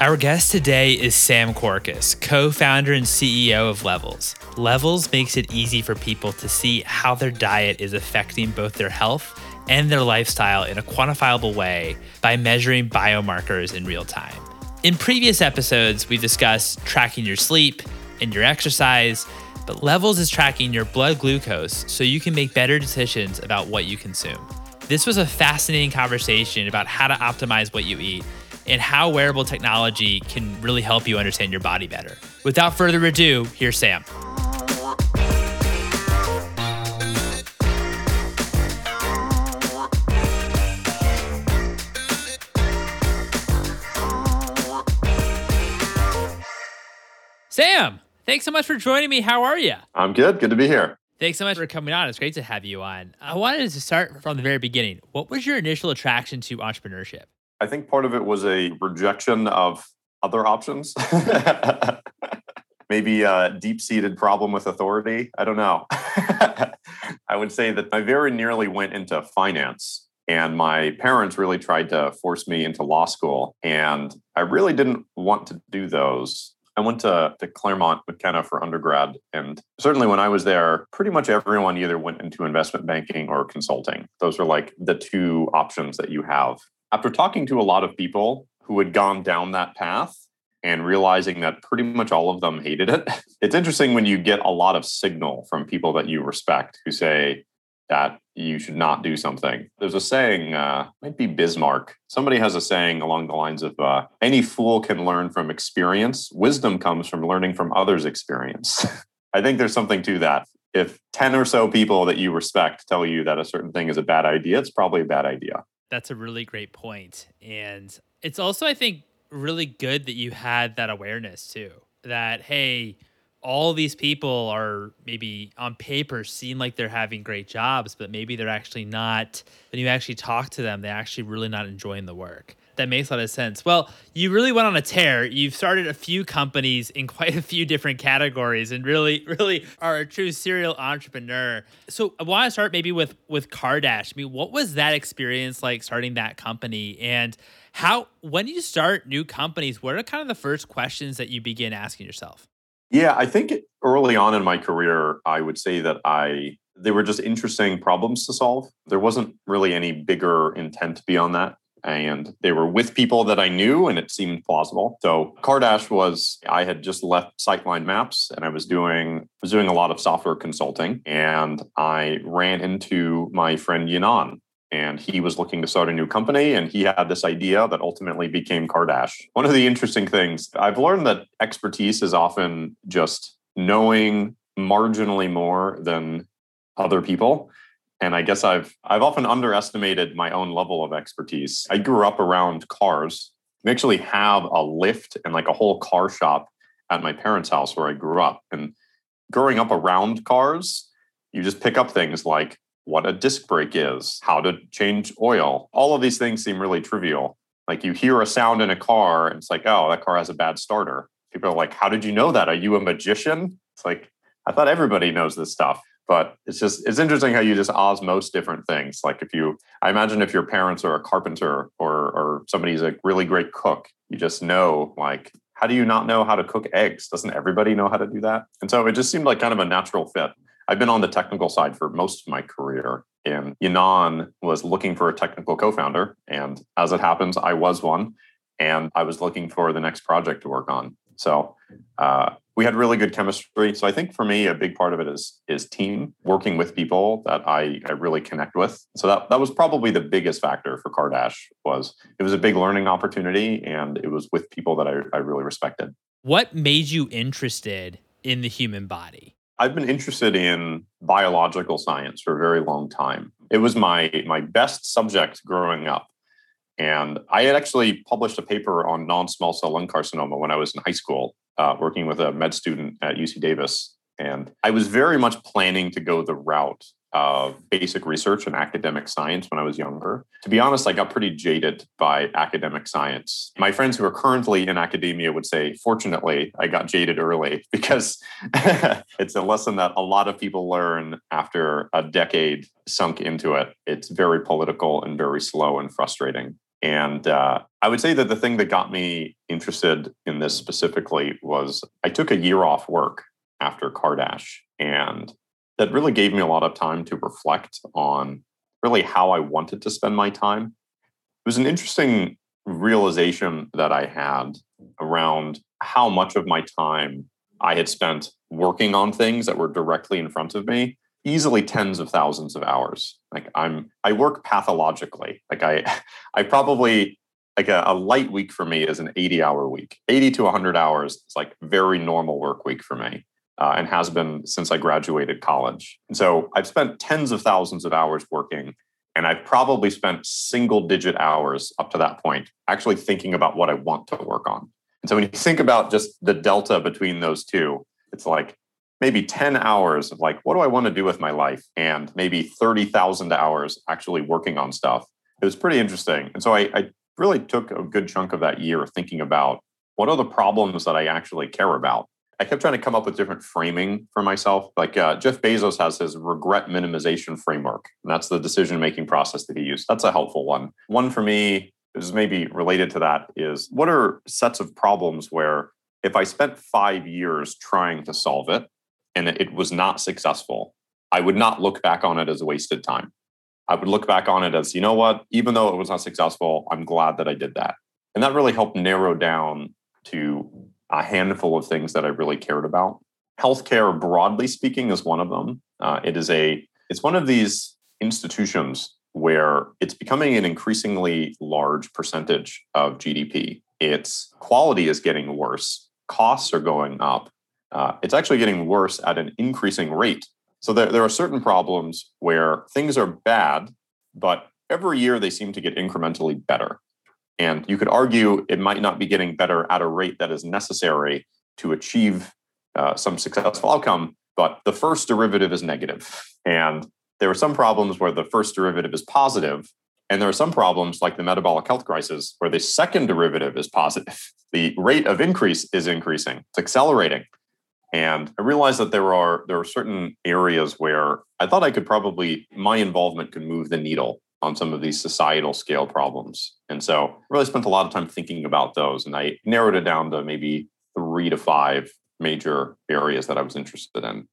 Our guest today is Sam Corcos, co founder and CEO of Levels. Levels makes it easy for people to see how their diet is affecting both their health and their lifestyle in a quantifiable way by measuring biomarkers in real time. In previous episodes, we discussed tracking your sleep and your exercise, but Levels is tracking your blood glucose so you can make better decisions about what you consume. This was a fascinating conversation about how to optimize what you eat and how wearable technology can really help you understand your body better. Without further ado, here's Sam. Sam, thanks so much for joining me. How are you? I'm good. Good to be here. Thanks so much for coming on. It's great to have you on. I wanted to start from the very beginning. What was your initial attraction to entrepreneurship? I think part of it was a rejection of other options. Maybe a deep seated problem with authority. I don't know. I would say that I very nearly went into finance. And my parents really tried to force me into law school. And I really didn't want to do those. I went to, to Claremont McKenna for undergrad. And certainly when I was there, pretty much everyone either went into investment banking or consulting. Those are like the two options that you have after talking to a lot of people who had gone down that path and realizing that pretty much all of them hated it, it's interesting when you get a lot of signal from people that you respect who say that you should not do something. There's a saying, uh, might be Bismarck. Somebody has a saying along the lines of uh, any fool can learn from experience. Wisdom comes from learning from others' experience. I think there's something to that. If 10 or so people that you respect tell you that a certain thing is a bad idea, it's probably a bad idea. That's a really great point. And it's also, I think, really good that you had that awareness too. That, hey, all these people are maybe on paper seem like they're having great jobs, but maybe they're actually not. When you actually talk to them, they're actually really not enjoying the work that makes a lot of sense. Well, you really went on a tear. You've started a few companies in quite a few different categories and really, really are a true serial entrepreneur. So I want to start maybe with with Cardash. I mean, what was that experience like starting that company? And how when you start new companies, what are kind of the first questions that you begin asking yourself? Yeah, I think early on in my career, I would say that I they were just interesting problems to solve. There wasn't really any bigger intent beyond that and they were with people that I knew and it seemed plausible. So Cardash was I had just left Sightline Maps and I was doing was doing a lot of software consulting and I ran into my friend Yanan and he was looking to start a new company and he had this idea that ultimately became Cardash. One of the interesting things I've learned that expertise is often just knowing marginally more than other people and I guess I've I've often underestimated my own level of expertise. I grew up around cars. We actually have a lift and like a whole car shop at my parents' house where I grew up. And growing up around cars, you just pick up things like what a disc brake is, how to change oil. All of these things seem really trivial. Like you hear a sound in a car and it's like, oh, that car has a bad starter. People are like, how did you know that? Are you a magician? It's like, I thought everybody knows this stuff but it's just it's interesting how you just osmose different things. Like if you i imagine if your parents are a carpenter or or somebody's a really great cook you just know like how do you not know how to cook eggs? Doesn't everybody know how to do that? And so it just seemed like kind of a natural fit. I've been on the technical side for most of my career and Yanan was looking for a technical co-founder and as it happens i was one and i was looking for the next project to work on. So uh, we had really good chemistry. So I think for me, a big part of it is is team working with people that I, I really connect with. So that that was probably the biggest factor for Cardash was it was a big learning opportunity and it was with people that I, I really respected. What made you interested in the human body? I've been interested in biological science for a very long time. It was my my best subject growing up. And I had actually published a paper on non-small cell lung carcinoma when I was in high school uh, working with a med student at UC Davis. And I was very much planning to go the route of basic research and academic science when I was younger. To be honest, I got pretty jaded by academic science. My friends who are currently in academia would say, fortunately, I got jaded early because it's a lesson that a lot of people learn after a decade sunk into it. It's very political and very slow and frustrating. And uh, I would say that the thing that got me interested in this specifically was I took a year off work after Cardash. And that really gave me a lot of time to reflect on really how I wanted to spend my time. It was an interesting realization that I had around how much of my time I had spent working on things that were directly in front of me, easily tens of thousands of hours. Like I'm I work pathologically. Like I I probably like a, a light week for me is an 80 hour week. 80 to 100 hours is like very normal work week for me uh, and has been since I graduated college. And so I've spent tens of thousands of hours working, and I've probably spent single digit hours up to that point actually thinking about what I want to work on. And so when you think about just the delta between those two, it's like maybe 10 hours of like, what do I want to do with my life? And maybe 30,000 hours actually working on stuff. It was pretty interesting. And so I, I really took a good chunk of that year thinking about what are the problems that I actually care about I kept trying to come up with different framing for myself. Like uh, Jeff Bezos has his regret minimization framework, and that's the decision making process that he used. That's a helpful one. One for me is maybe related to that is what are sets of problems where if I spent five years trying to solve it and it was not successful, I would not look back on it as wasted time. I would look back on it as, you know what, even though it was not successful, I'm glad that I did that. And that really helped narrow down to a handful of things that I really cared about. Healthcare, broadly speaking, is one of them. Uh, it is a it's one of these institutions where it's becoming an increasingly large percentage of GDP. Its quality is getting worse. Costs are going up. Uh, it's actually getting worse at an increasing rate. So there, there are certain problems where things are bad, but every year they seem to get incrementally better. And you could argue it might not be getting better at a rate that is necessary to achieve uh, some successful outcome, but the first derivative is negative. And there are some problems where the first derivative is positive, and there are some problems like the metabolic health crisis where the second derivative is positive. The rate of increase is increasing, it's accelerating. And I realized that there are there are certain areas where I thought I could probably my involvement could move the needle on some of these societal scale problems. And so I really spent a lot of time thinking about those. And I narrowed it down to maybe three to five major areas that I was interested in.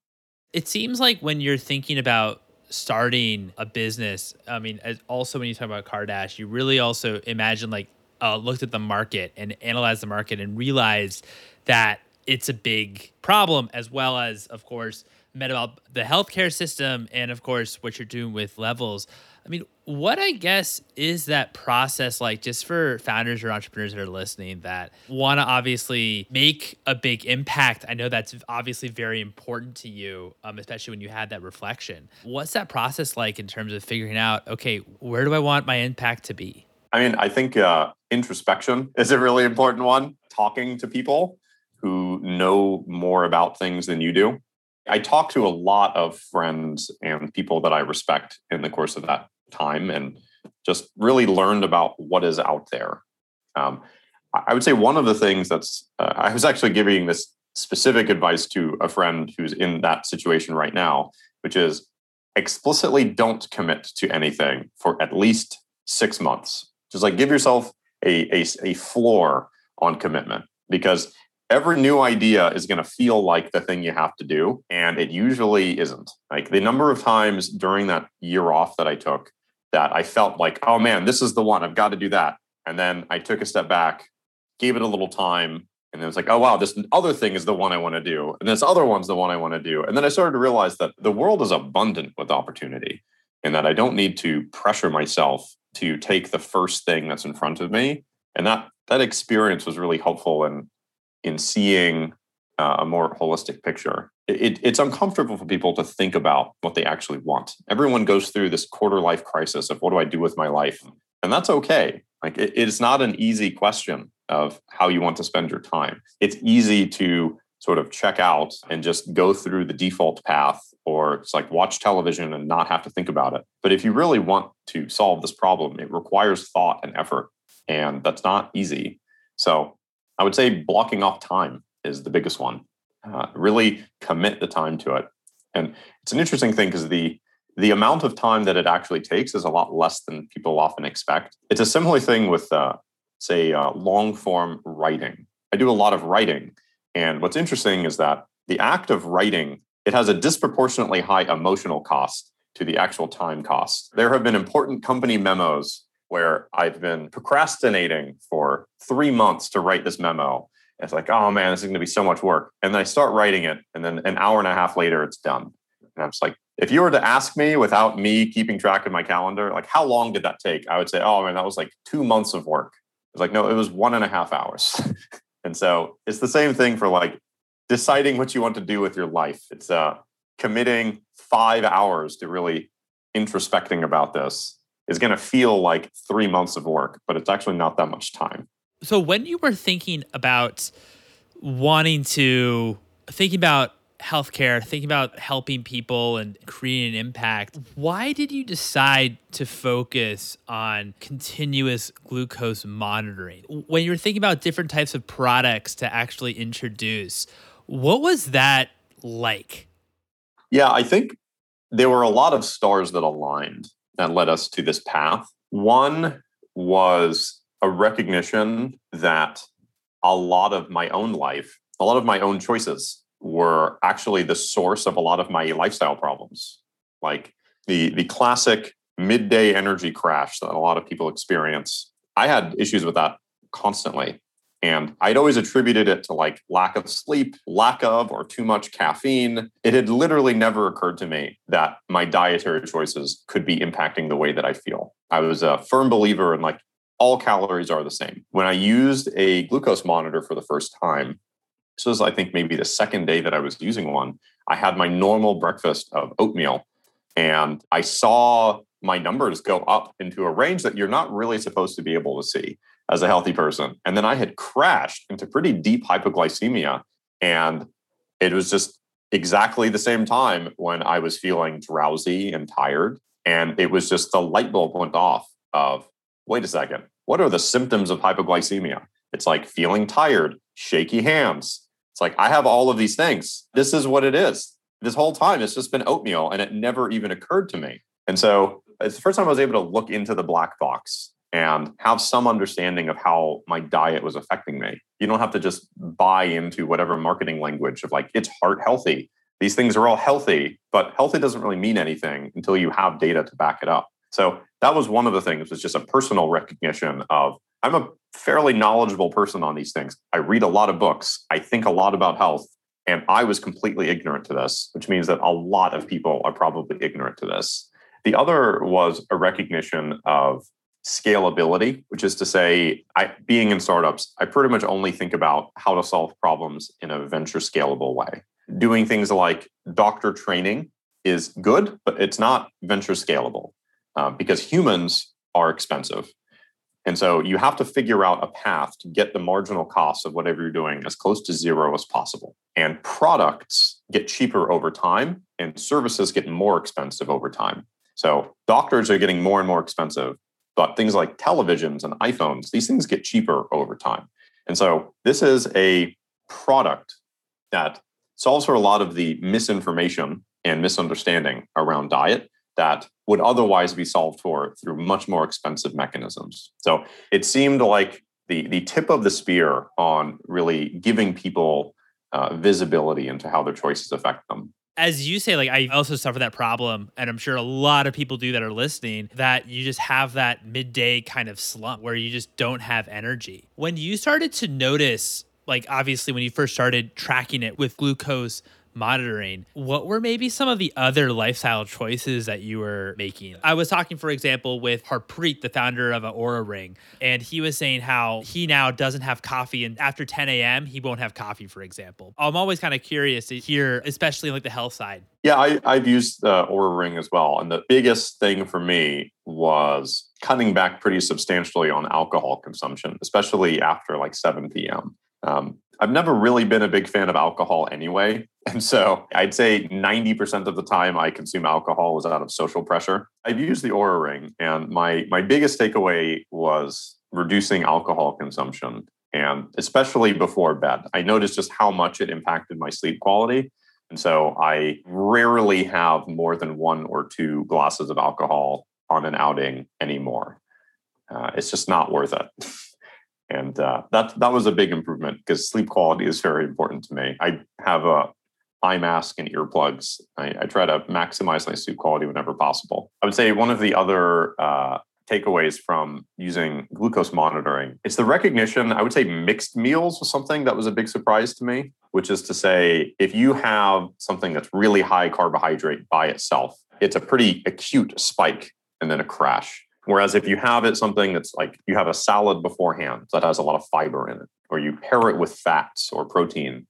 It seems like when you're thinking about starting a business, I mean, also when you talk about Cardash, you really also imagine like uh, looked at the market and analyzed the market and realized that it's a big problem, as well as, of course, metabolic the healthcare system, and of course, what you're doing with levels. I mean, what I guess is that process like just for founders or entrepreneurs that are listening that want to obviously make a big impact? I know that's obviously very important to you, um, especially when you had that reflection. What's that process like in terms of figuring out, okay, where do I want my impact to be? I mean, I think uh, introspection is a really important one. Talking to people who know more about things than you do. I talk to a lot of friends and people that I respect in the course of that time and just really learned about what is out there. Um, I would say one of the things that's, uh, I was actually giving this specific advice to a friend who's in that situation right now, which is explicitly don't commit to anything for at least six months. Just like give yourself a, a, a floor on commitment because every new idea is going to feel like the thing you have to do. And it usually isn't. Like the number of times during that year off that I took that I felt like, oh man, this is the one. I've got to do that. And then I took a step back, gave it a little time, and then it was like, oh wow, this other thing is the one I want to do. And this other one's the one I want to do. And then I started to realize that the world is abundant with opportunity and that I don't need to pressure myself to take the first thing that's in front of me. And that that experience was really helpful in in seeing uh, a more holistic picture. It, it's uncomfortable for people to think about what they actually want. Everyone goes through this quarter life crisis of what do I do with my life? And that's okay. Like it, it's not an easy question of how you want to spend your time. It's easy to sort of check out and just go through the default path or it's like watch television and not have to think about it. But if you really want to solve this problem, it requires thought and effort. And that's not easy. So I would say blocking off time is the biggest one. Uh, really commit the time to it. And it's an interesting thing because the the amount of time that it actually takes is a lot less than people often expect. It's a similar thing with, uh, say, uh, long form writing. I do a lot of writing, and what's interesting is that the act of writing it has a disproportionately high emotional cost to the actual time cost. There have been important company memos where I've been procrastinating for three months to write this memo. It's like, oh man, this is going to be so much work. And then I start writing it, and then an hour and a half later, it's done. And I'm just like, if you were to ask me without me keeping track of my calendar, like how long did that take? I would say, oh man, that was like two months of work. It's like, no, it was one and a half hours. and so it's the same thing for like deciding what you want to do with your life. It's uh, committing five hours to really introspecting about this is going to feel like three months of work, but it's actually not that much time. So when you were thinking about wanting to thinking about healthcare, thinking about helping people and creating an impact, why did you decide to focus on continuous glucose monitoring? When you were thinking about different types of products to actually introduce, what was that like? Yeah, I think there were a lot of stars that aligned that led us to this path. One was a recognition that a lot of my own life, a lot of my own choices were actually the source of a lot of my lifestyle problems. Like the the classic midday energy crash that a lot of people experience. I had issues with that constantly. And I'd always attributed it to like lack of sleep, lack of or too much caffeine. It had literally never occurred to me that my dietary choices could be impacting the way that I feel. I was a firm believer in like all calories are the same. When I used a glucose monitor for the first time, this was, I think, maybe the second day that I was using one, I had my normal breakfast of oatmeal and I saw my numbers go up into a range that you're not really supposed to be able to see as a healthy person. And then I had crashed into pretty deep hypoglycemia. And it was just exactly the same time when I was feeling drowsy and tired. And it was just the light bulb went off of wait a second, what are the symptoms of hypoglycemia? It's like feeling tired, shaky hands. It's like, I have all of these things. This is what it is. This whole time, it's just been oatmeal and it never even occurred to me. And so it's the first time I was able to look into the black box and have some understanding of how my diet was affecting me. You don't have to just buy into whatever marketing language of like, it's heart healthy. These things are all healthy, but healthy doesn't really mean anything until you have data to back it up. So that was one of the things was just a personal recognition of I'm a fairly knowledgeable person on these things. I read a lot of books. I think a lot about health. And I was completely ignorant to this, which means that a lot of people are probably ignorant to this. The other was a recognition of scalability, which is to say, I, being in startups, I pretty much only think about how to solve problems in a venture scalable way. Doing things like doctor training is good, but it's not venture scalable uh, because humans are expensive. And so you have to figure out a path to get the marginal cost of whatever you're doing as close to zero as possible. And products get cheaper over time, and services get more expensive over time. So doctors are getting more and more expensive but things like televisions and iPhones, these things get cheaper over time. And so this is a product that solves for a lot of the misinformation and misunderstanding around diet that would otherwise be solved for through much more expensive mechanisms. So it seemed like the, the tip of the spear on really giving people uh, visibility into how their choices affect them as you say, like I also suffer that problem, and I'm sure a lot of people do that are listening, that you just have that midday kind of slump where you just don't have energy. When you started to notice, like obviously when you first started tracking it with glucose monitoring, what were maybe some of the other lifestyle choices that you were making? I was talking, for example, with Harpreet, the founder of Oura Ring, and he was saying how he now doesn't have coffee, and after 10 a.m., he won't have coffee, for example. I'm always kind of curious to hear, especially like the health side. Yeah, I, I've used the Oura Ring as well. And the biggest thing for me was cutting back pretty substantially on alcohol consumption, especially after like 7 p.m. Um, I've never really been a big fan of alcohol anyway. And so I'd say 90% of the time I consume alcohol was out of social pressure. I've used the Oura Ring, and my, my biggest takeaway was reducing alcohol consumption, and especially before bed. I noticed just how much it impacted my sleep quality. And so I rarely have more than one or two glasses of alcohol on an outing anymore. Uh, it's just not worth it. and uh, that that was a big improvement because sleep quality is very important to me. I have a eye mask and earplugs. I, I, try to maximize my sleep quality whenever possible. I would say one of the other uh, takeaways from using glucose monitoring it's the recognition. I would say mixed meals was something that was a big surprise to me. Which is to say, if you have something that's really high carbohydrate by itself, it's a pretty acute spike and then a crash Whereas if you have it something that's like you have a salad beforehand that has a lot of fiber in it, or you pair it with fats or protein,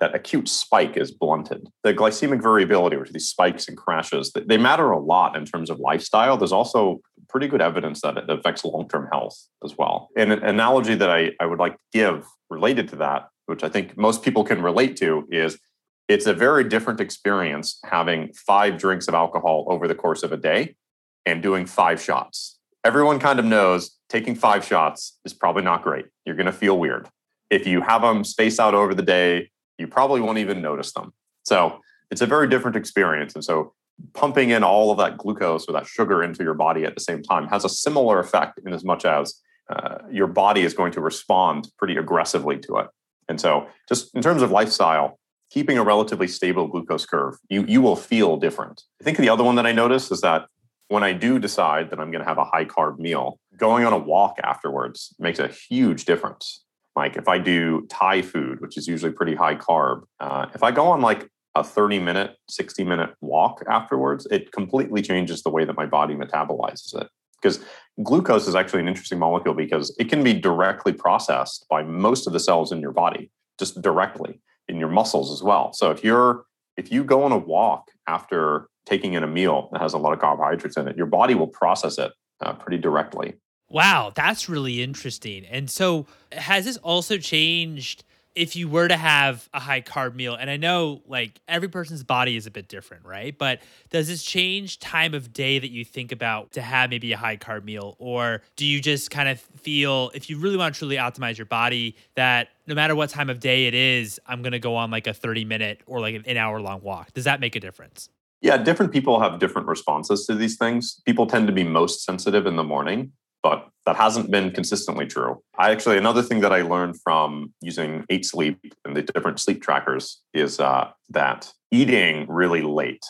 that acute spike is blunted. The glycemic variability, which are these spikes and crashes, they matter a lot in terms of lifestyle. There's also pretty good evidence that it affects long-term health as well. And an analogy that I, I would like to give related to that, which I think most people can relate to, is it's a very different experience having five drinks of alcohol over the course of a day and doing five shots everyone kind of knows taking five shots is probably not great. You're going to feel weird. If you have them spaced out over the day, you probably won't even notice them. So it's a very different experience. And so pumping in all of that glucose or that sugar into your body at the same time has a similar effect in as much as uh, your body is going to respond pretty aggressively to it. And so just in terms of lifestyle, keeping a relatively stable glucose curve, you, you will feel different. I think the other one that I noticed is that when I do decide that I'm going to have a high carb meal, going on a walk afterwards makes a huge difference. Like if I do Thai food, which is usually pretty high carb, uh, if I go on like a 30 minute, 60 minute walk afterwards, it completely changes the way that my body metabolizes it. Because glucose is actually an interesting molecule because it can be directly processed by most of the cells in your body, just directly in your muscles as well. So if you're if you go on a walk after taking in a meal that has a lot of carbohydrates in it, your body will process it uh, pretty directly. Wow, that's really interesting. And so, has this also changed if you were to have a high carb meal? And I know like every person's body is a bit different, right? But does this change time of day that you think about to have maybe a high carb meal? Or do you just kind of feel if you really want to truly optimize your body that no matter what time of day it is, I'm going to go on like a 30 minute or like an hour long walk? Does that make a difference? Yeah, different people have different responses to these things. People tend to be most sensitive in the morning, but that hasn't been consistently true. I actually, another thing that I learned from using Eight Sleep and the different sleep trackers is uh, that eating really late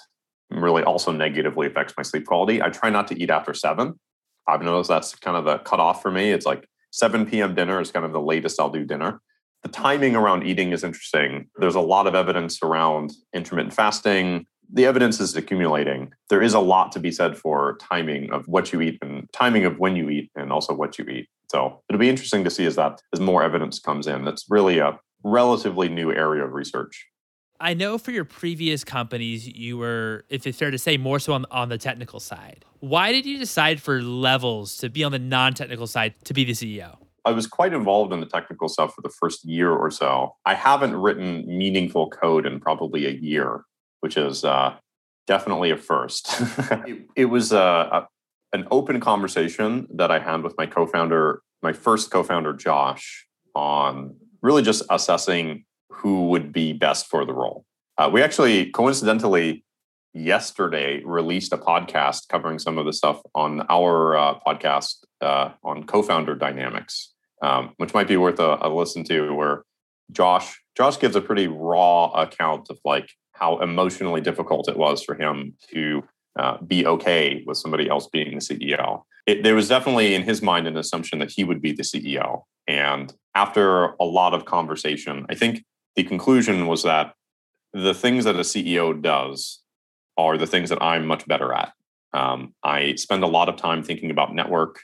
really also negatively affects my sleep quality. I try not to eat after seven. I've noticed that's kind of the cutoff for me. It's like 7 p.m. dinner is kind of the latest I'll do dinner. The timing around eating is interesting. There's a lot of evidence around intermittent fasting, the evidence is accumulating. There is a lot to be said for timing of what you eat and timing of when you eat and also what you eat. So it'll be interesting to see as that as more evidence comes in. That's really a relatively new area of research. I know for your previous companies, you were, if it's fair to say, more so on, on the technical side. Why did you decide for levels to be on the non technical side to be the CEO? I was quite involved in the technical stuff for the first year or so. I haven't written meaningful code in probably a year which is uh, definitely a first. it, it, was a, a, an open conversation that I had with my co-founder, my first co-founder, Josh, on really just assessing who would be best for the role. Uh, we actually coincidentally yesterday released a podcast covering some of the stuff on our uh, podcast uh, on co-founder dynamics, um, which might be worth a, a listen to. Where Josh Josh gives a pretty raw account of like how emotionally difficult it was for him to uh, be okay with somebody else being the CEO. It, there was definitely in his mind an assumption that he would be the CEO. And after a lot of conversation, I think the conclusion was that the things that a CEO does are the things that I'm much better at. Um, I spend a lot of time thinking about network.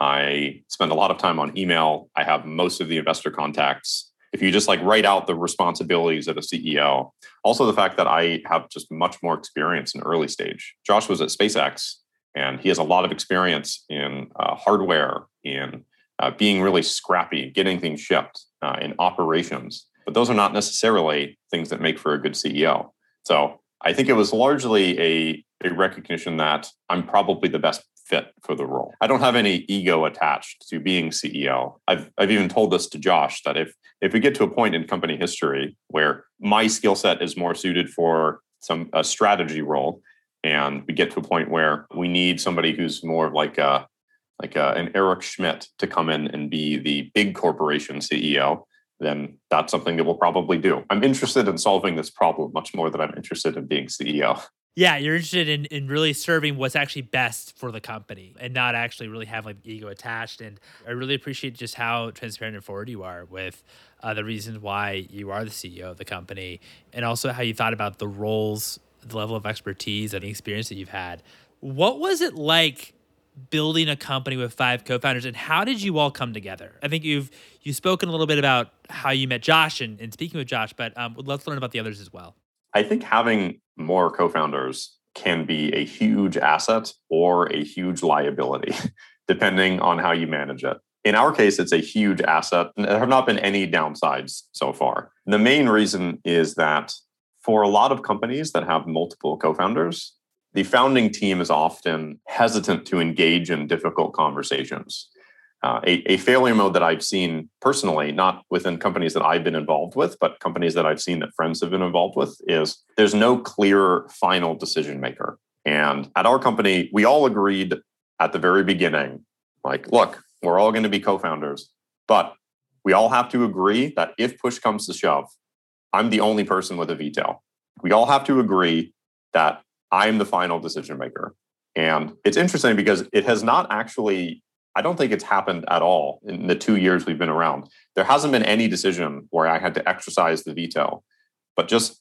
I spend a lot of time on email. I have most of the investor contacts if you just like write out the responsibilities of a CEO, also the fact that I have just much more experience in early stage. Josh was at SpaceX and he has a lot of experience in uh, hardware, in uh, being really scrappy, getting things shipped uh, in operations. But those are not necessarily things that make for a good CEO. So I think it was largely a, a recognition that I'm probably the best fit for the role. I don't have any ego attached to being CEO. I've, I've even told this to Josh that if if we get to a point in company history where my skill set is more suited for some a strategy role, and we get to a point where we need somebody who's more of like a like a, an Eric Schmidt to come in and be the big corporation CEO, then that's something that we'll probably do. I'm interested in solving this problem much more than I'm interested in being CEO. Yeah, you're interested in, in really serving what's actually best for the company and not actually really have like ego attached. And I really appreciate just how transparent and forward you are with uh, the reasons why you are the CEO of the company and also how you thought about the roles, the level of expertise and the experience that you've had. What was it like building a company with five co-founders and how did you all come together i think you've you've spoken a little bit about how you met josh and, and speaking with josh but um, let's learn about the others as well i think having more co-founders can be a huge asset or a huge liability depending on how you manage it. In our case it's a huge asset. There have not been any downsides so far. The main reason is that for a lot of companies that have multiple co-founders the founding team is often hesitant to engage in difficult conversations. Uh, a, a, failure mode that I've seen personally, not within companies that I've been involved with, but companies that I've seen that friends have been involved with, is there's no clear final decision maker. And at our company, we all agreed at the very beginning like, look, we're all going to be co founders, but we all have to agree that if push comes to shove, I'm the only person with a veto. We all have to agree that I'm the final decision maker. And it's interesting because it has not actually, I don't think it's happened at all in the two years we've been around. There hasn't been any decision where I had to exercise the veto, but just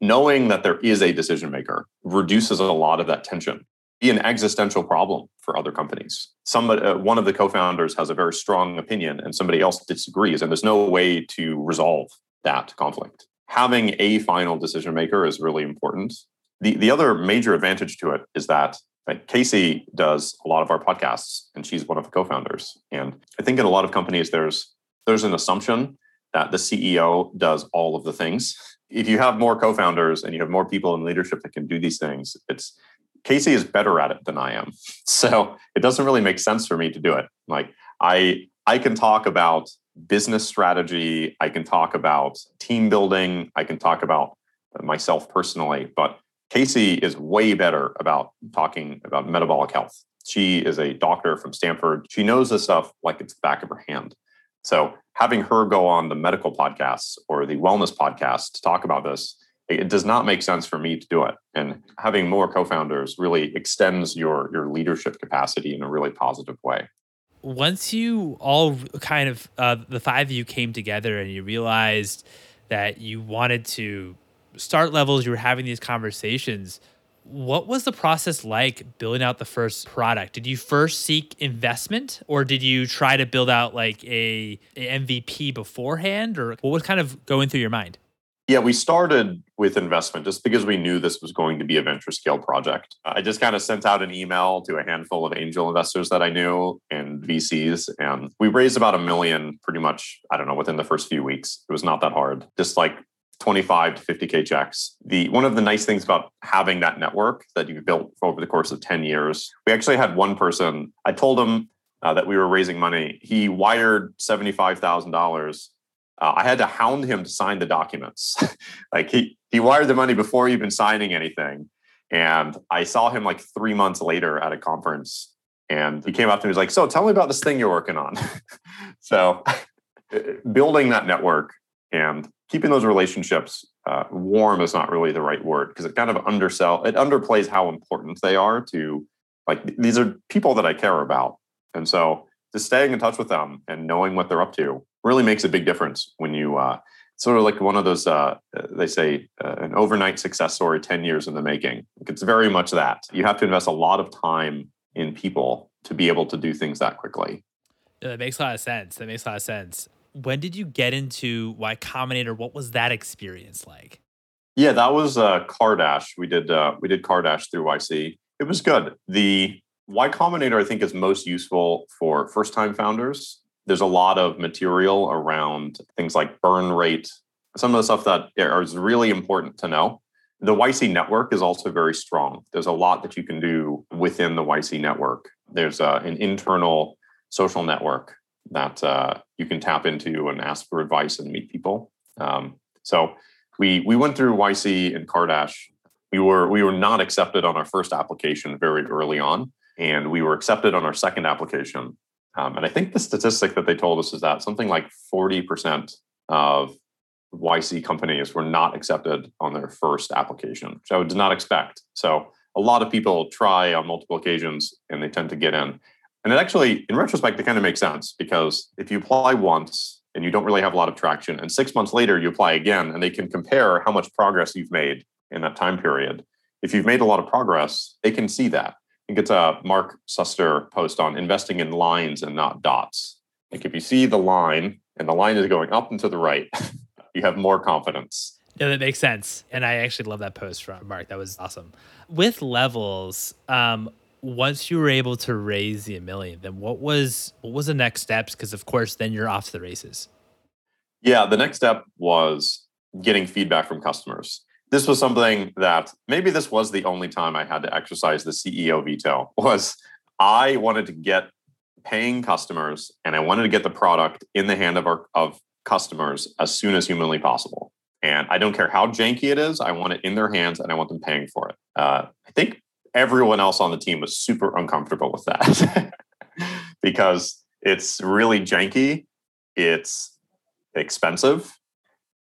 knowing that there is a decision maker reduces a lot of that tension. Be an existential problem for other companies. Somebody, uh, one of the co-founders has a very strong opinion, and somebody else disagrees, and there's no way to resolve that conflict. Having a final decision maker is really important the, the other major advantage to it is that like Casey does a lot of our podcasts, and she's one of the co-founders. And I think in a lot of companies, there's there's an assumption that the CEO does all of the things. If you have more co-founders and you have more people in leadership that can do these things, it's Casey is better at it than I am. So it doesn't really make sense for me to do it. Like I I can talk about business strategy, I can talk about team building, I can talk about myself personally, but Casey is way better about talking about metabolic health. She is a doctor from Stanford. She knows this stuff like it's the back of her hand. So having her go on the medical podcasts or the wellness podcast to talk about this, it does not make sense for me to do it. And having more co-founders really extends your your leadership capacity in a really positive way. Once you all kind of uh, the five of you came together and you realized that you wanted to start levels, you were having these conversations. What was the process like building out the first product? Did you first seek investment or did you try to build out like a, a MVP beforehand or what was kind of going through your mind? Yeah, we started with investment just because we knew this was going to be a venture scale project. I just kind of sent out an email to a handful of angel investors that I knew and VCs, and we raised about a million pretty much, I don't know, within the first few weeks. It was not that hard. Just like 25 to 50k checks. The one of the nice things about having that network that you've built over the course of 10 years, we actually had one person. I told him uh, that we were raising money. He wired $75,000. Uh, I had to hound him to sign the documents. like he he wired the money before even signing anything. And I saw him like three months later at a conference, and he came up to me. He's like, "So, tell me about this thing you're working on." so, building that network and keeping those relationships uh, warm is not really the right word because it kind of undersell it underplays how important they are to like these are people that I care about, and so just staying in touch with them and knowing what they're up to really makes a big difference when you uh, sort of like one of those uh, they say uh, an overnight success story 10 years in the making. It's very much that. You have to invest a lot of time in people to be able to do things that quickly. That makes a lot of sense. That makes a lot of sense when did you get into Y Combinator? What was that experience like? Yeah, that was uh, Cardash. We did uh, we did Cardash through YC. It was good. The Y Combinator, I think, is most useful for first time founders there's a lot of material around things like burn rate, some of the stuff that is really important to know. The YC network is also very strong. There's a lot that you can do within the YC network. There's uh, an internal social network that uh, you can tap into and ask for advice and meet people. Um, so we we went through YC and Cardash. We were we were not accepted on our first application very early on, and we were accepted on our second application. Um, and I think the statistic that they told us is that something like forty percent of YC companies were not accepted on their first application, which I did not expect. So a lot of people try on multiple occasions and they tend to get in. And it actually, in retrospect, it kind of makes sense because if you apply once and you don't really have a lot of traction, and six months later you apply again and they can compare how much progress you've made in that time period. If you've made a lot of progress, they can see that. I think it's a Mark Suster post on investing in lines and not dots. Like if you see the line and the line is going up and to the right, you have more confidence. Yeah, that makes sense. And I actually love that post from Mark. That was awesome. With levels, um, once you were able to raise the a million, then what was what was the next steps? Because of course, then you're off to the races. Yeah, the next step was getting feedback from customers. This was something that maybe this was the only time I had to exercise the CEO veto. Was I wanted to get paying customers and I wanted to get the product in the hand of our of customers as soon as humanly possible. And I don't care how janky it is, I want it in their hands and I want them paying for it. Uh, I think everyone else on the team was super uncomfortable with that because it's really janky, it's expensive,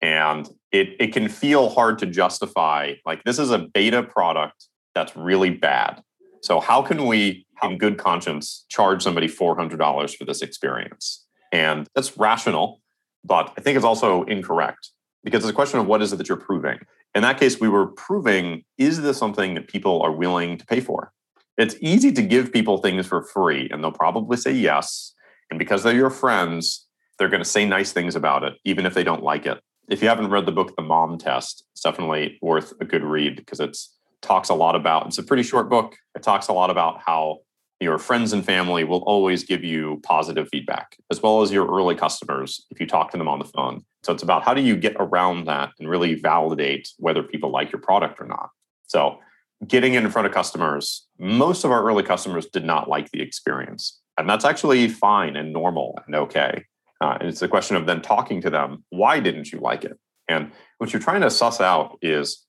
and it, it can feel hard to justify. Like, this is a beta product that's really bad. So, how can we, in good conscience, charge somebody $400 for this experience? And that's rational but I think it's also incorrect because it's a question of what is it that you're proving. In that case, we were proving is this something that people are willing to pay for? It's easy to give people things for free, and they'll probably say yes. And because they're your friends, they're going to say nice things about it, even if they don't like it. If you haven't read the book, The Mom Test, it's definitely worth a good read because it talks a lot about. It's a pretty short book. It talks a lot about how your friends and family will always give you positive feedback, as well as your early customers if you talk to them on the phone. So it's about how do you get around that and really validate whether people like your product or not. So getting in front of customers, most of our early customers did not like the experience. And that's actually fine and normal and okay. Uh, and it's a question of then talking to them, why didn't you like it? And what you're trying to suss out is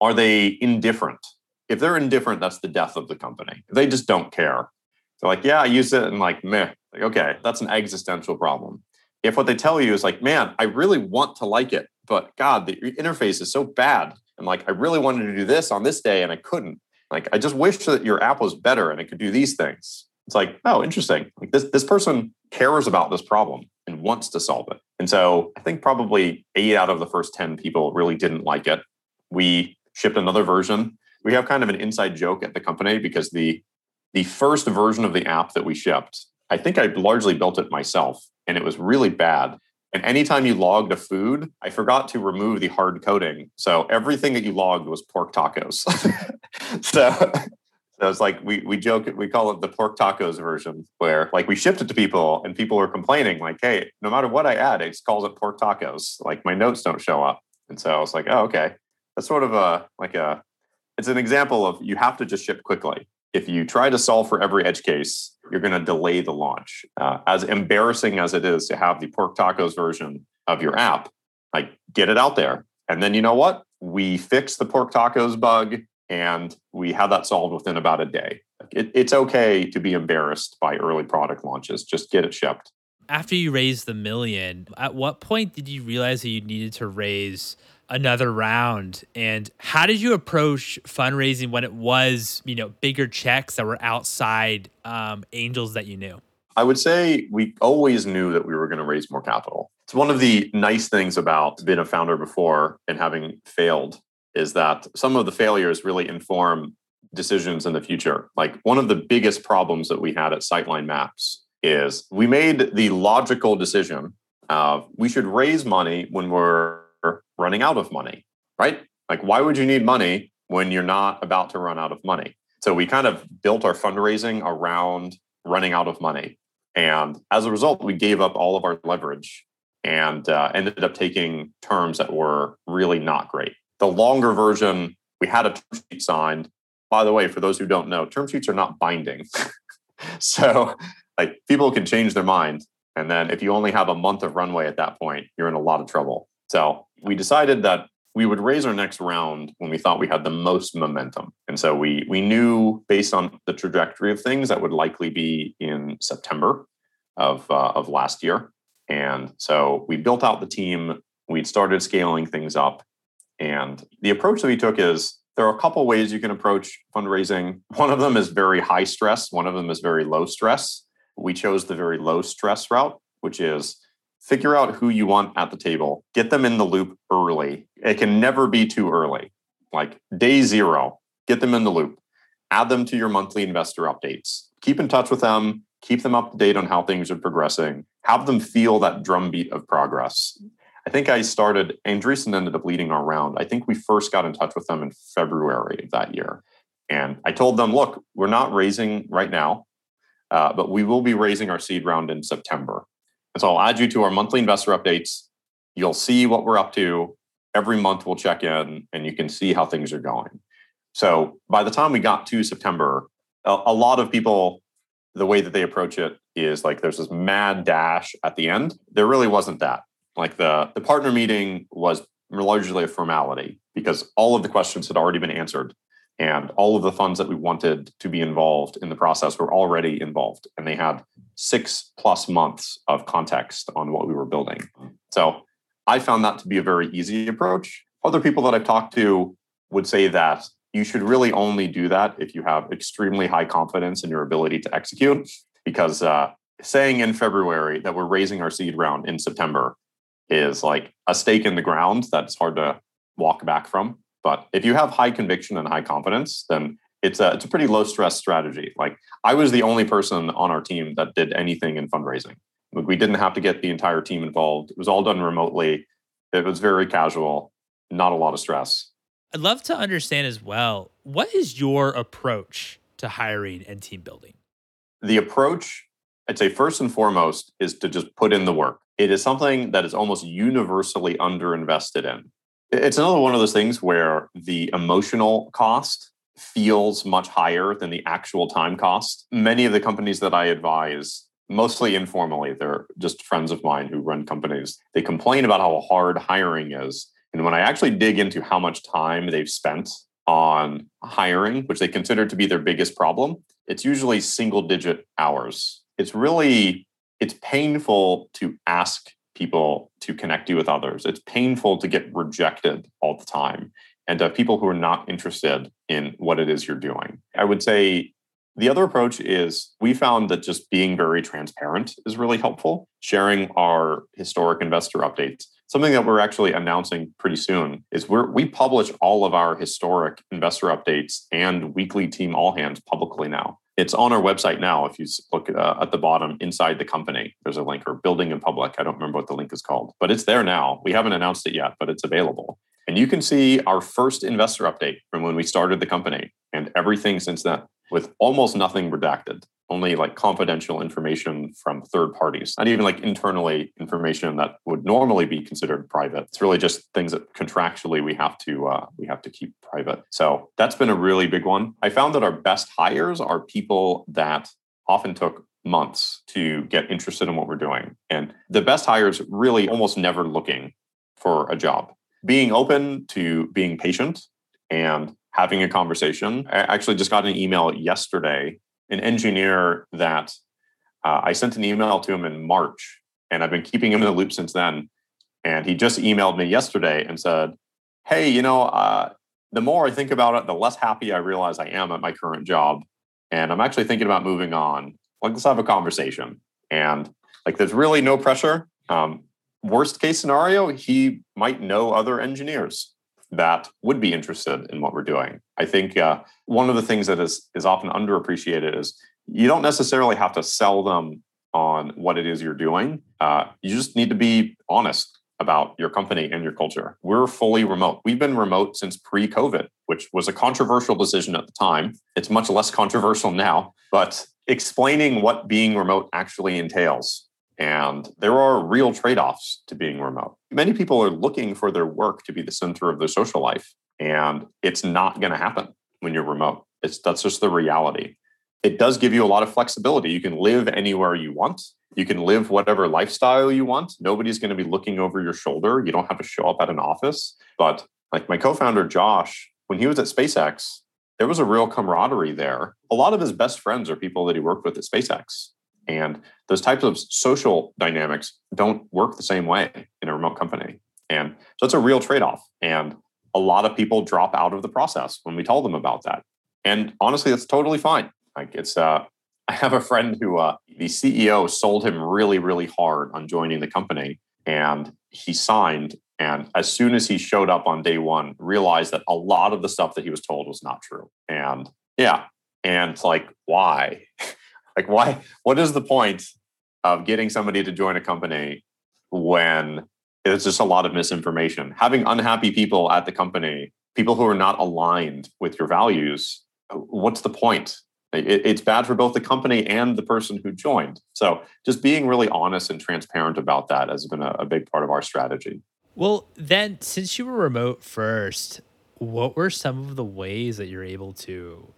are they indifferent if they're indifferent, that's the death of the company. They just don't care. They're like, yeah, I use it and like, meh. Like, okay, that's an existential problem. If what they tell you is like, man, I really want to like it, but God, the interface is so bad. And like, I really wanted to do this on this day and I couldn't. Like, I just wish that your app was better and it could do these things. It's like, oh, interesting. Like this, this person cares about this problem and wants to solve it. And so I think probably eight out of the first 10 people really didn't like it. We shipped another version we have kind of an inside joke at the company because the the first version of the app that we shipped, I think I largely built it myself, and it was really bad. And anytime you logged a food, I forgot to remove the hard coding. So everything that you logged was pork tacos. so, so it's like we we joke we call it the pork tacos version, where like we shipped it to people and people were complaining, like, hey, no matter what I add, it calls it pork tacos. Like my notes don't show up. And so I was like, oh, okay. That's sort of a like a it's an example of you have to just ship quickly. If you try to solve for every edge case, you're going to delay the launch. Uh, as embarrassing as it is to have the pork tacos version of your app, like get it out there. And then you know what? We fix the pork tacos bug and we have that solved within about a day. It, it's okay to be embarrassed by early product launches. Just get it shipped. After you raised the million, at what point did you realize that you needed to raise another round. And how did you approach fundraising when it was, you know, bigger checks that were outside um, angels that you knew? I would say we always knew that we were going to raise more capital. It's one of the nice things about being a founder before and having failed is that some of the failures really inform decisions in the future. Like one of the biggest problems that we had at Sightline Maps is we made the logical decision of we should raise money when we're running out of money, right? Like, why would you need money when you're not about to run out of money? So we kind of built our fundraising around running out of money. And as a result, we gave up all of our leverage and uh, ended up taking terms that were really not great. The longer version, we had a term sheet signed. By the way, for those who don't know, term sheets are not binding. so, like, people can change their mind. And then if you only have a month of runway at that point, you're in a lot of trouble. So, we decided that we would raise our next round when we thought we had the most momentum. And so we we knew based on the trajectory of things that would likely be in September of uh, of last year. And so we built out the team, we'd started scaling things up. And the approach that we took is there are a couple ways you can approach fundraising. One of them is very high stress, one of them is very low stress. We chose the very low stress route, which is figure out who you want at the table, get them in the loop early. It can never be too early. Like day zero, get them in the loop, add them to your monthly investor updates, keep in touch with them, keep them up to date on how things are progressing, have them feel that drumbeat of progress. I think I started, Andreessen ended up leading our round. I think we first got in touch with them in February of that year. And I told them, look, we're not raising right now, uh, but we will be raising our seed round in September. And so I'll add you to our monthly investor updates. You'll see what we're up to. Every month we'll check in and you can see how things are going. So by the time we got to September, a, a lot of people, the way that they approach it is like there's this mad dash at the end. There really wasn't that. Like the, the partner meeting was largely a formality because all of the questions had already been answered and all of the funds that we wanted to be involved in the process were already involved and they had six plus months of context on what we were building. So i found that to be a very easy approach. Other people that i've talked to would say that you should really only do that if you have extremely high confidence in your ability to execute because uh, saying in february that we're raising our seed round in september is like a stake in the ground that's hard to walk back from. But if you have high conviction and high confidence, then it's a it's a pretty low stress strategy. Like I was the only person on our team that did anything in fundraising. Like we didn't have to get the entire team involved. It was all done remotely. It was very casual, not a lot of stress. I'd love to understand as well what is your approach to hiring and team building? The approach, I'd say first and foremost, is to just put in the work. It is something that is almost universally underinvested in. It's another one of those things where the emotional cost feels much higher than the actual time cost. Many of the companies that I advise, mostly informally, they're just friends of mine who run companies, they complain about how hard hiring is. And when I actually dig into how much time they've spent on hiring, which they consider to be their biggest problem, it's usually single digit hours. It's really it's painful to ask people to connect you with others. It's painful to get rejected all the time and to people who are not interested in what it is you're doing. I would say the other approach is we found that just being very transparent is really helpful, sharing our historic investor updates. Something that we're actually announcing pretty soon is we we publish all of our historic investor updates and weekly team all hands publicly now. It's on our website now. If you look uh, at the bottom inside the company, there's a link or building in public. I don't remember what the link is called, but it's there now. We haven't announced it yet, but it's available. And you can see our first investor update from when we started the company and everything since then with almost nothing redacted only like confidential information from third parties, not even like internally information that would normally be considered private. It's really just things that contractually we have to uh, we have to keep private. So that's been a really big one. I found that our best hires are people that often took months to get interested in what we're doing, and the best hires really almost never looking for a job. Being open to being patient and having a conversation. I actually just got an email yesterday an engineer that uh, I sent an email to him in March, and I've been keeping him in the loop since then. And he just emailed me yesterday and said, "Hey, you know, uh, the more I think about it, the less happy I realize I am at my current job, and I'm actually thinking about moving on. Like, let's have a conversation." And like, there's really no pressure. Um, worst case scenario, he might know other engineers that would be interested in what we're doing. I think uh, one of the things that is is often underappreciated is you don't necessarily have to sell them on what it is you're doing. Uh, you just need to be honest about your company and your culture. We're fully remote. We've been remote since pre COVID, which was a controversial decision at the time. It's much less controversial now, but explaining what being remote actually entails. And there are real trade offs to being remote. Many people are looking for their work to be the center of their social life, and it's not going to happen when you're remote. It's, that's just the reality. It does give you a lot of flexibility. You can live anywhere you want you can live whatever lifestyle you want. Nobody's going to be looking over your shoulder. You don't have to show up at an office. But like my co founder, Josh, when he was at SpaceX, there was a real camaraderie there. A lot of his best friends are people that he worked with at SpaceX. And those types of social dynamics don't work the same way in a remote company. And so it's a real trade off. And a lot of people drop out of the process when we tell them about that. And honestly, that's totally fine. Like it's uh I have a friend who uh, the CEO sold him really, really hard on joining the company, and he signed. And as soon as he showed up on day one, realized that a lot of the stuff that he was told was not true. And yeah, and it's like, why? like, why? What is the point of getting somebody to join a company when it's just a lot of misinformation? Having unhappy people at the company, people who are not aligned with your values, what's the point? It, it's bad for both the company and the person who joined. So just being really honest and transparent about that has been a big part of our strategy. Well, then, since you were remote first, what were some of the ways that you're able to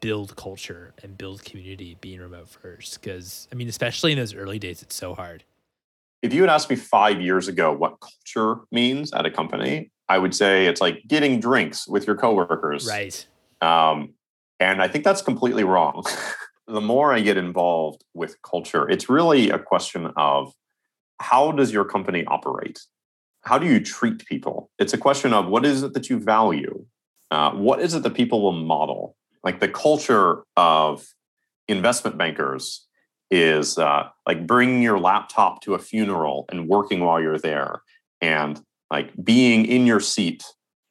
build culture and build community being remote first? Because, I mean, especially in those early days, it's so hard. If you had asked me five years ago what culture means at a company, I would say it's like getting drinks with your coworkers. Right. Um, and I think that's completely wrong. the more I get involved with culture, it's really a question of how does your company operate? How do you treat people? It's a question of what is it that you value? Uh, what is it that people will model? Like the culture of investment bankers is uh, like bringing your laptop to a funeral and working while you're there and like being in your seat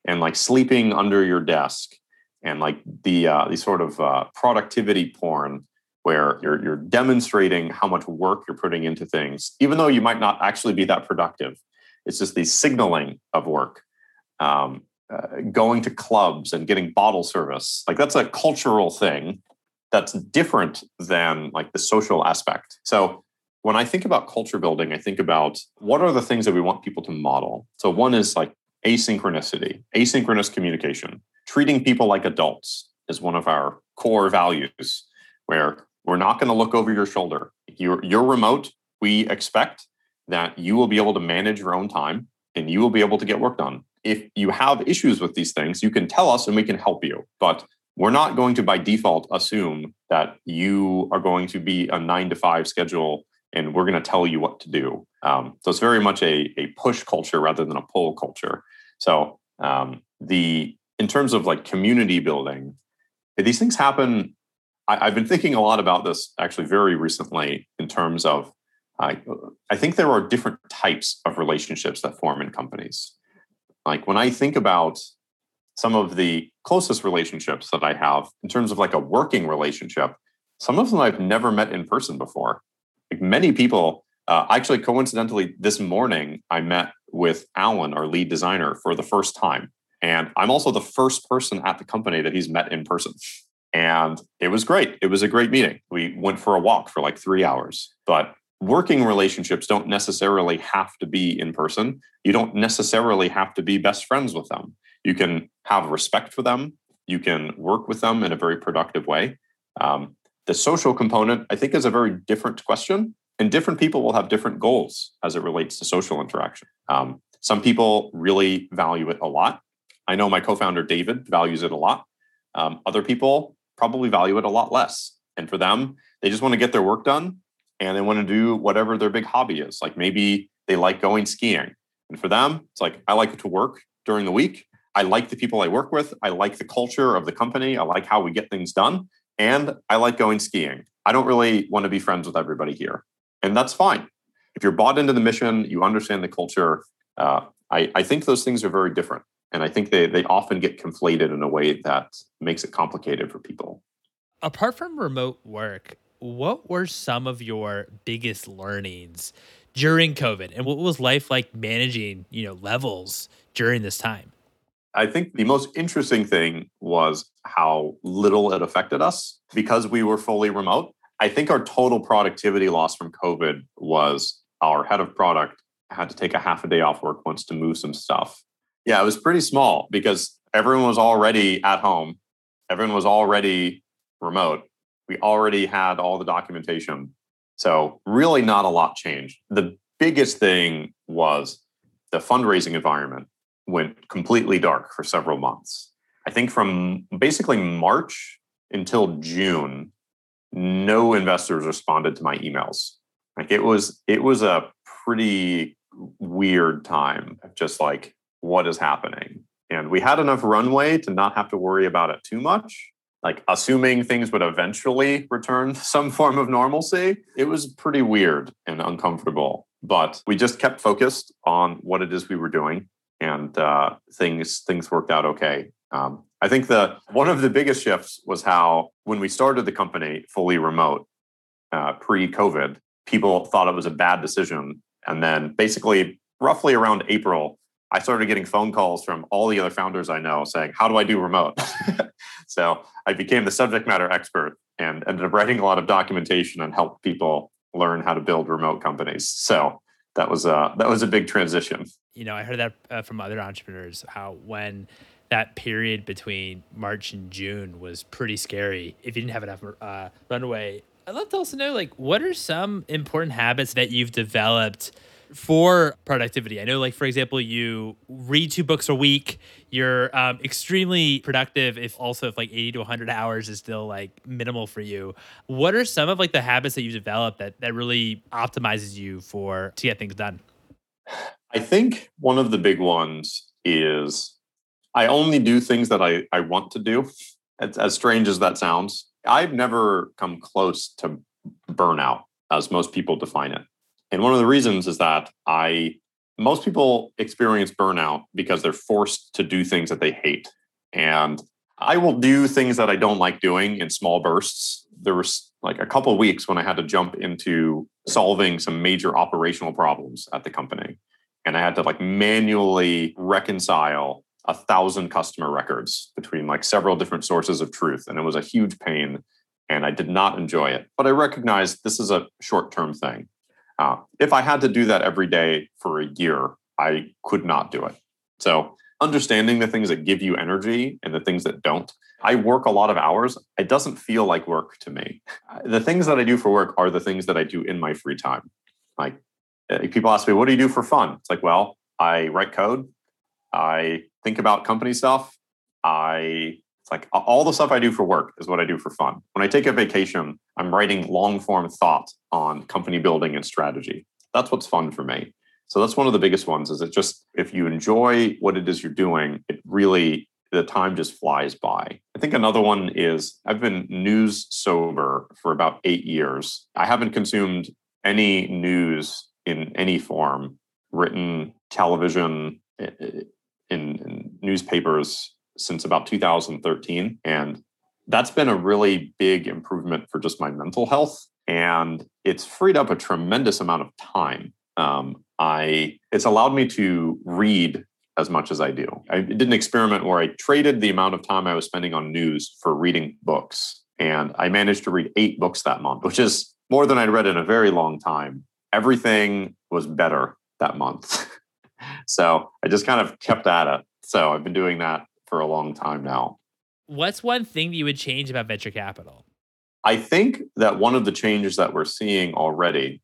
and like sleeping under your desk and like the uh, the sort of uh, productivity porn where you're you're demonstrating how much work you're putting into things, even though you might not actually be that productive. It's just the signaling of work. Um, uh, going to clubs and getting bottle service like that's a cultural thing that's different than like the social aspect so when i think about culture building i think about what are the things that we want people to model so one is like asynchronicity asynchronous communication treating people like adults is one of our core values where we're not going to look over your shoulder. You're, you're remote. We expect that you will be able to manage your own time and you will be able to get work done. If you have issues with these things, you can tell us and we can help you. But we're not going to by default assume that you are going to be a nine to five schedule and we're going to tell you what to do. Um, so it's very much a, a push culture rather than a pull culture. So um, the in terms of like community building, these things happen. I, have been thinking a lot about this actually very recently in terms of I, I think there are different types of relationships that form in companies. Like when I think about some of the closest relationships that I have in terms of like a working relationship, some of them I've never met in person before. Like many people, uh, actually, coincidentally, this morning I met with Alan, our lead designer, for the first time. And I'm also the first person at the company that he's met in person. And it was great. It was a great meeting. We went for a walk for like three hours. But working relationships don't necessarily have to be in person. You don't necessarily have to be best friends with them. You can have respect for them. You can work with them in a very productive way. Um, the social component, I think, is a very different question. And different people will have different goals as it relates to social interaction. Um, some people really value it a lot. I know my co-founder David values it a lot. Um, other people probably value it a lot less. And for them, they just want to get their work done and they want to do whatever their big hobby is. Like maybe they like going skiing. And for them, it's like I like to work during the week. I like the people I work with. I like the culture of the company. I like how we get things done. And I like going skiing. I don't really want to be friends with everybody here. And that's fine. If you're bought into the mission, you understand the culture. Uh, I, I think those things are very different. And I think they, they often get conflated in a way that makes it complicated for people. Apart from remote work, what were some of your biggest learnings during COVID? And what was life like managing, you know, levels during this time? I think the most interesting thing was how little it affected us because we were fully remote. I think our total productivity loss from COVID was our head of product had to take a half a day off work once to move some stuff. Yeah, it was pretty small because everyone was already at home, everyone was already remote. We already had all the documentation. So, really, not a lot changed. The biggest thing was the fundraising environment went completely dark for several months. I think from basically March until June, no investors responded to my emails. Like it was it was a pretty weird time just like what is happening. And we had enough runway to not have to worry about it too much. Like assuming things would eventually return to some form of normalcy, it was pretty weird and uncomfortable. But we just kept focused on what it is we were doing and uh, things things worked out okay. Um, I think the one of the biggest shifts was how when we started the company fully remote uh, pre-COVID, people thought it was a bad decision, and then basically roughly around April, I started getting phone calls from all the other founders I know saying, "How do I do remote?" so I became the subject matter expert and ended up writing a lot of documentation and helped people learn how to build remote companies. So that was a that was a big transition. You know, I heard that uh, from other entrepreneurs how when that period between March and June was pretty scary. If you didn't have enough uh, runway, I'd love to also know like what are some important habits that you've developed for productivity. I know, like for example, you read two books a week. You're um, extremely productive. If also if like eighty to one hundred hours is still like minimal for you, what are some of like the habits that you developed that that really optimizes you for to get things done? I think one of the big ones is I only do things that I I want to do. As strange as that sounds, I've never come close to burnout as most people define it. And one of the reasons is that I most people experience burnout because they're forced to do things that they hate. And I will do things that I don't like doing in small bursts. There was like a couple weeks when I had to jump into solving some major operational problems at the company. And I had to like manually reconcile a thousand customer records between like several different sources of truth. And it was a huge pain. And I did not enjoy it. But I recognized this is a short term thing. Uh, if I had to do that every day for a year, I could not do it. So, understanding the things that give you energy and the things that don't. I work a lot of hours. It doesn't feel like work to me. The things that I do for work are the things that I do in my free time. Like uh, people ask me, what do you do for fun? It's like, well, I write code, I think about company stuff, I it's like all the stuff I do for work is what I do for fun. When I take a vacation, I'm writing long form thought on company building and strategy. That's what's fun for me. So that's one of the biggest ones is it just if you enjoy what it is you're doing, it really the time just flies by. I think another one is I've been news sober for about 8 years. I haven't consumed any news in any form, written, television, in, in newspapers since about 2013. And that's been a really big improvement for just my mental health. And it's freed up a tremendous amount of time. Um, I it's allowed me to read as much as I do. I did an experiment where I traded the amount of time I was spending on news for reading books. And I managed to read eight books that month, which is more than I'd read in a very long time. Everything was better that month. so I just kind of kept at it. So I've been doing that for a long time now. What's one thing that you would change about venture capital? I think that one of the changes that we're seeing already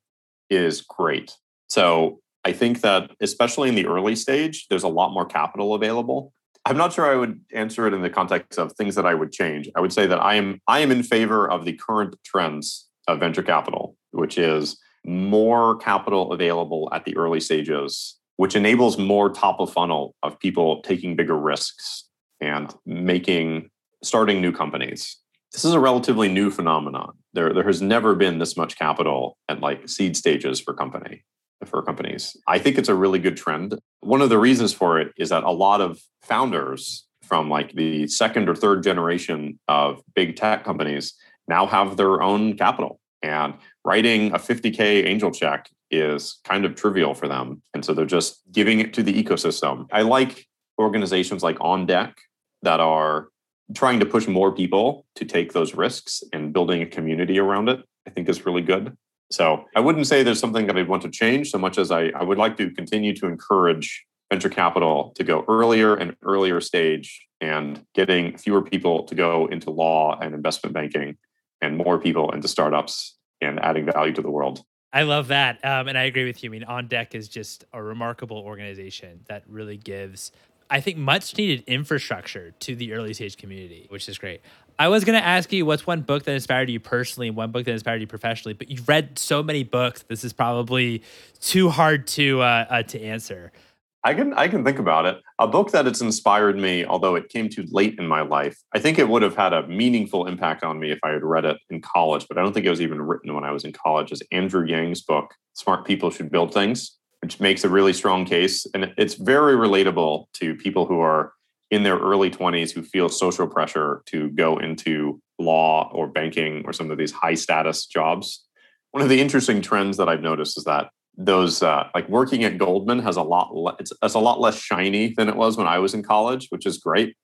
is great. So I think that especially in the early stage, there's a lot more capital available. I'm not sure I would answer it in the context of things that I would change. I would say that I am I am in favor of the current trends of venture capital, which is more capital available at the early stages, which enables more top of funnel of people taking bigger risks and making starting new companies. This is a relatively new phenomenon. There, there has never been this much capital at like seed stages for company for companies. I think it's a really good trend. One of the reasons for it is that a lot of founders from like the second or third generation of big tech companies now have their own capital And writing a 50K angel check is kind of trivial for them. And so they're just giving it to the ecosystem. I like organizations like On Deck that are trying to push more people to take those risks and building a community around it, I think is really good. So I wouldn't say there's something that I'd want to change so much as I, I would like to continue to encourage venture capital to go earlier and earlier stage and getting fewer people to go into law and investment banking and more people into startups and adding value to the world. I love that. Um, and I agree with you. I mean, On Deck is just a remarkable organization that really gives, I think, much needed infrastructure to the early stage community, which is great. I was going to ask you what's one book that inspired you personally, one book that inspired you professionally, but you've read so many books. This is probably too hard to uh, uh, to answer. I can I can think about it. A book that it's inspired me, although it came too late in my life. I think it would have had a meaningful impact on me if I had read it in college, but I don't think it was even written when I was in college. Is Andrew Yang's book, Smart People Should Build Things, which makes a really strong case. And it's very relatable to people who are in their early 20s who feel social pressure to go into law or banking or some of these high status jobs. One of the interesting trends that I've noticed is that those uh, like working at Goldman has a lot le- it's, it's a lot less shiny than it was when I was in college, which is great.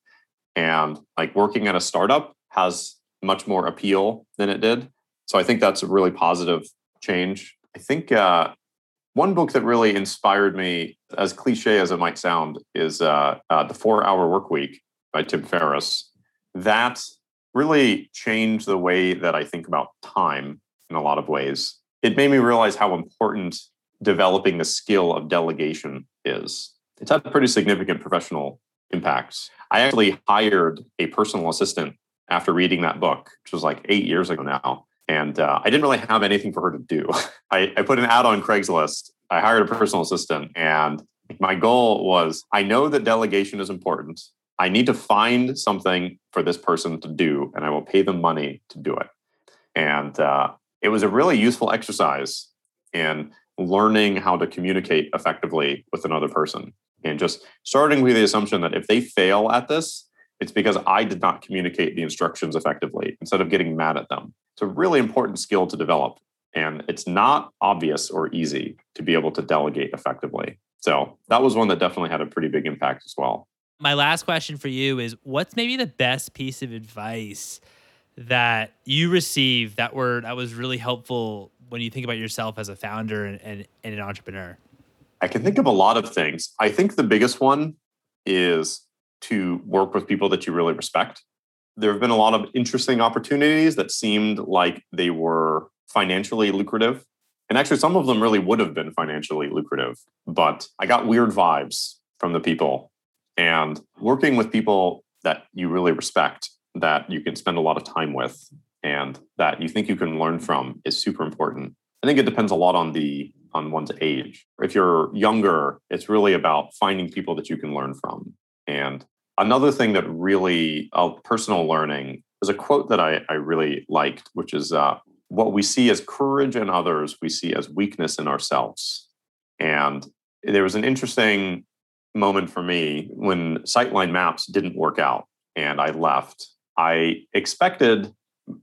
And like working at a startup has much more appeal than it did. So I think that's a really positive change. I think uh, one book that really inspired me, as cliche as it might sound, is uh, uh, The Four Hour Work Week by Tim Ferriss. That really changed the way that I think about time in a lot of ways. It made me realize how important developing the skill of delegation is. It's had pretty significant professional impacts. I actually hired a personal assistant after reading that book, which was like eight years ago now. And uh, I didn't really have anything for her to do. I, I put an ad on Craigslist. I hired a personal assistant. And my goal was I know that delegation is important. I need to find something for this person to do, and I will pay them money to do it. And uh, it was a really useful exercise in learning how to communicate effectively with another person and just starting with the assumption that if they fail at this, it's because I did not communicate the instructions effectively instead of getting mad at them. It's a really important skill to develop. And it's not obvious or easy to be able to delegate effectively. So that was one that definitely had a pretty big impact as well. My last question for you is what's maybe the best piece of advice that you received that were that was really helpful when you think about yourself as a founder and, and, and an entrepreneur? I can think of a lot of things. I think the biggest one is to work with people that you really respect. There have been a lot of interesting opportunities that seemed like they were financially lucrative. And actually, some of them really would have been financially lucrative, but I got weird vibes from the people. And working with people that you really respect, that you can spend a lot of time with, and that you think you can learn from is super important. I think it depends a lot on the on one's age. If you're younger, it's really about finding people that you can learn from. And another thing that really uh, personal learning is a quote that I, I really liked, which is uh, what we see as courage in others, we see as weakness in ourselves. And there was an interesting moment for me when Sightline Maps didn't work out and I left. I expected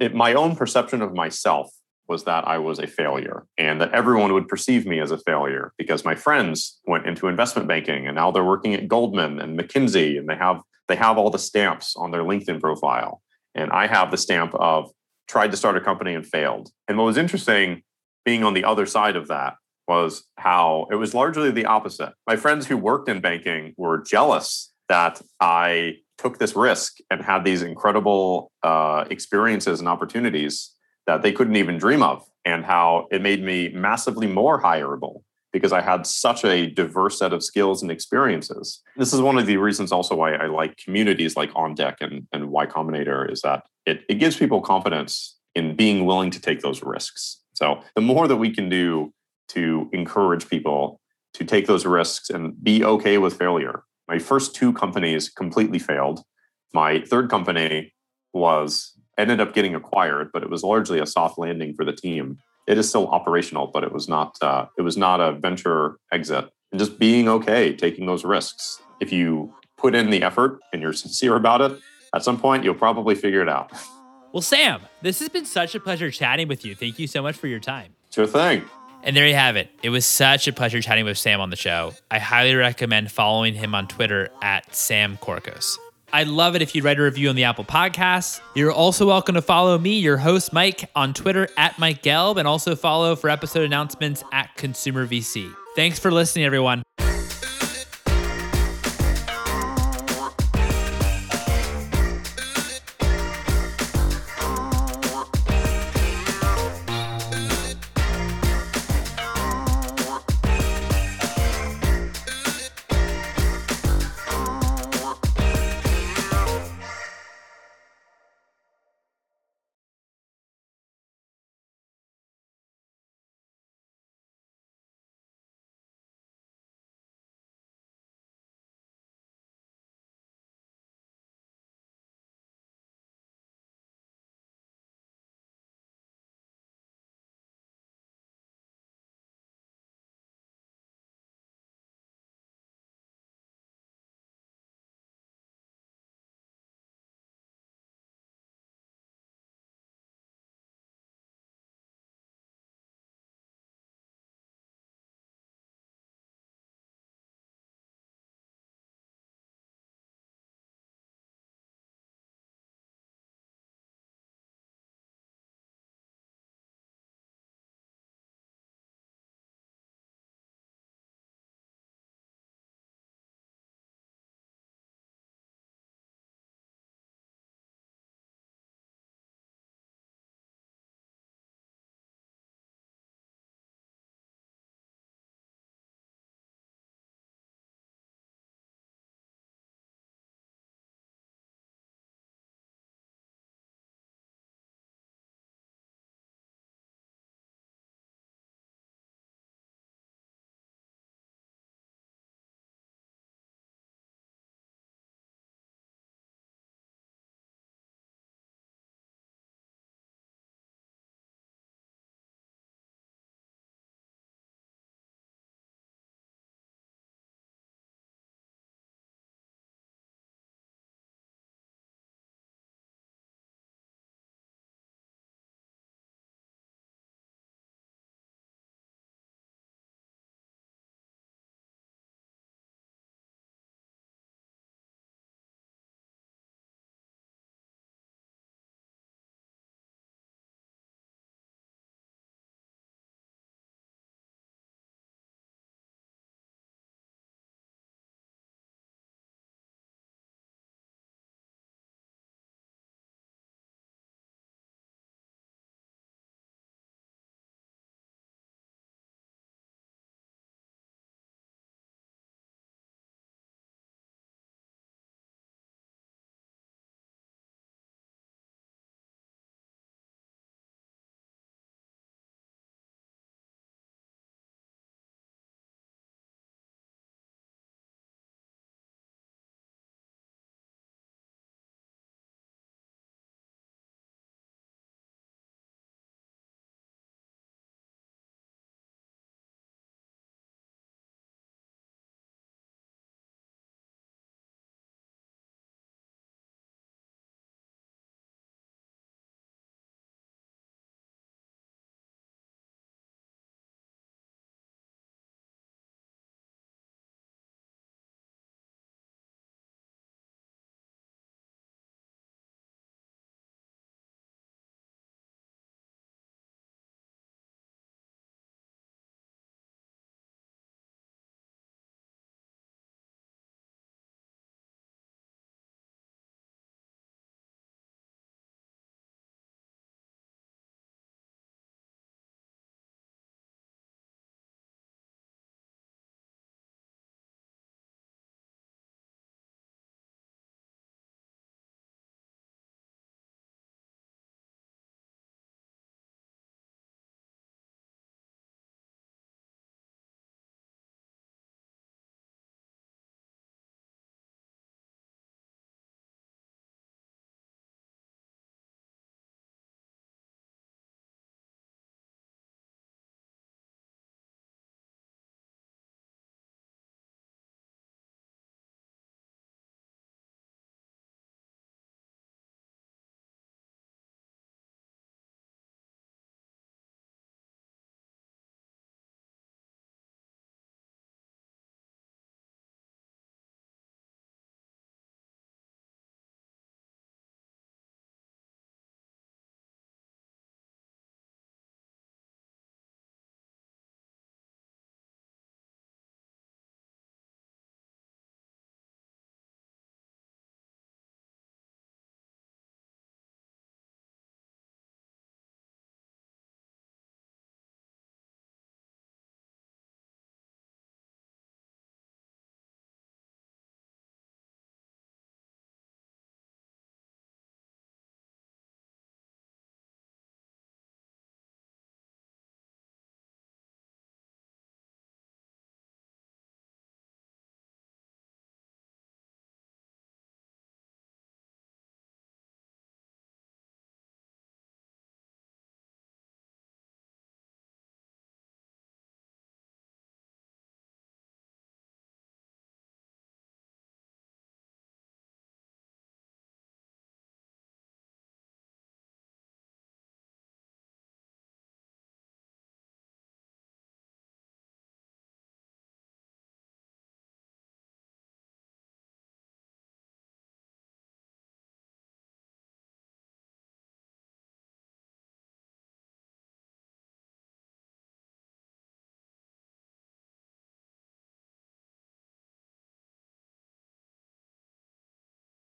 it, my own perception of myself was that I was a failure and that everyone would perceive me as a failure because my friends went into investment banking and now they're working at Goldman and McKinsey and they have they have all the stamps on their LinkedIn profile and I have the stamp of tried to start a company and failed. And what was interesting being on the other side of that was how it was largely the opposite. My friends who worked in banking were jealous that I took this risk and had these incredible uh, experiences and opportunities that they couldn't even dream of, and how it made me massively more hireable because I had such a diverse set of skills and experiences. This is one of the reasons also why I like communities like On Deck and, and Y Combinator is that it, it gives people confidence in being willing to take those risks. So the more that we can do to encourage people to take those risks and be okay with failure my first two companies completely failed. My third company was ended up getting acquired, but it was largely a soft landing for the team. It is still operational, but it was not uh, it was not a venture exit. And just being okay taking those risks. If you put in the effort and you're sincere about it, at some point you'll probably figure it out. Well, Sam, this has been such a pleasure chatting with you. Thank you so much for your time. Sure thing. And there you have it. It was such a pleasure chatting with Sam on the show. I highly recommend following him on Twitter at Sam Corcos. I'd love it if you'd write a review on the Apple Podcasts. You're also welcome to follow me, your host, Mike, on Twitter at Mike Gelb, and also follow for episode announcements at Consumer VC. Thanks for listening, everyone.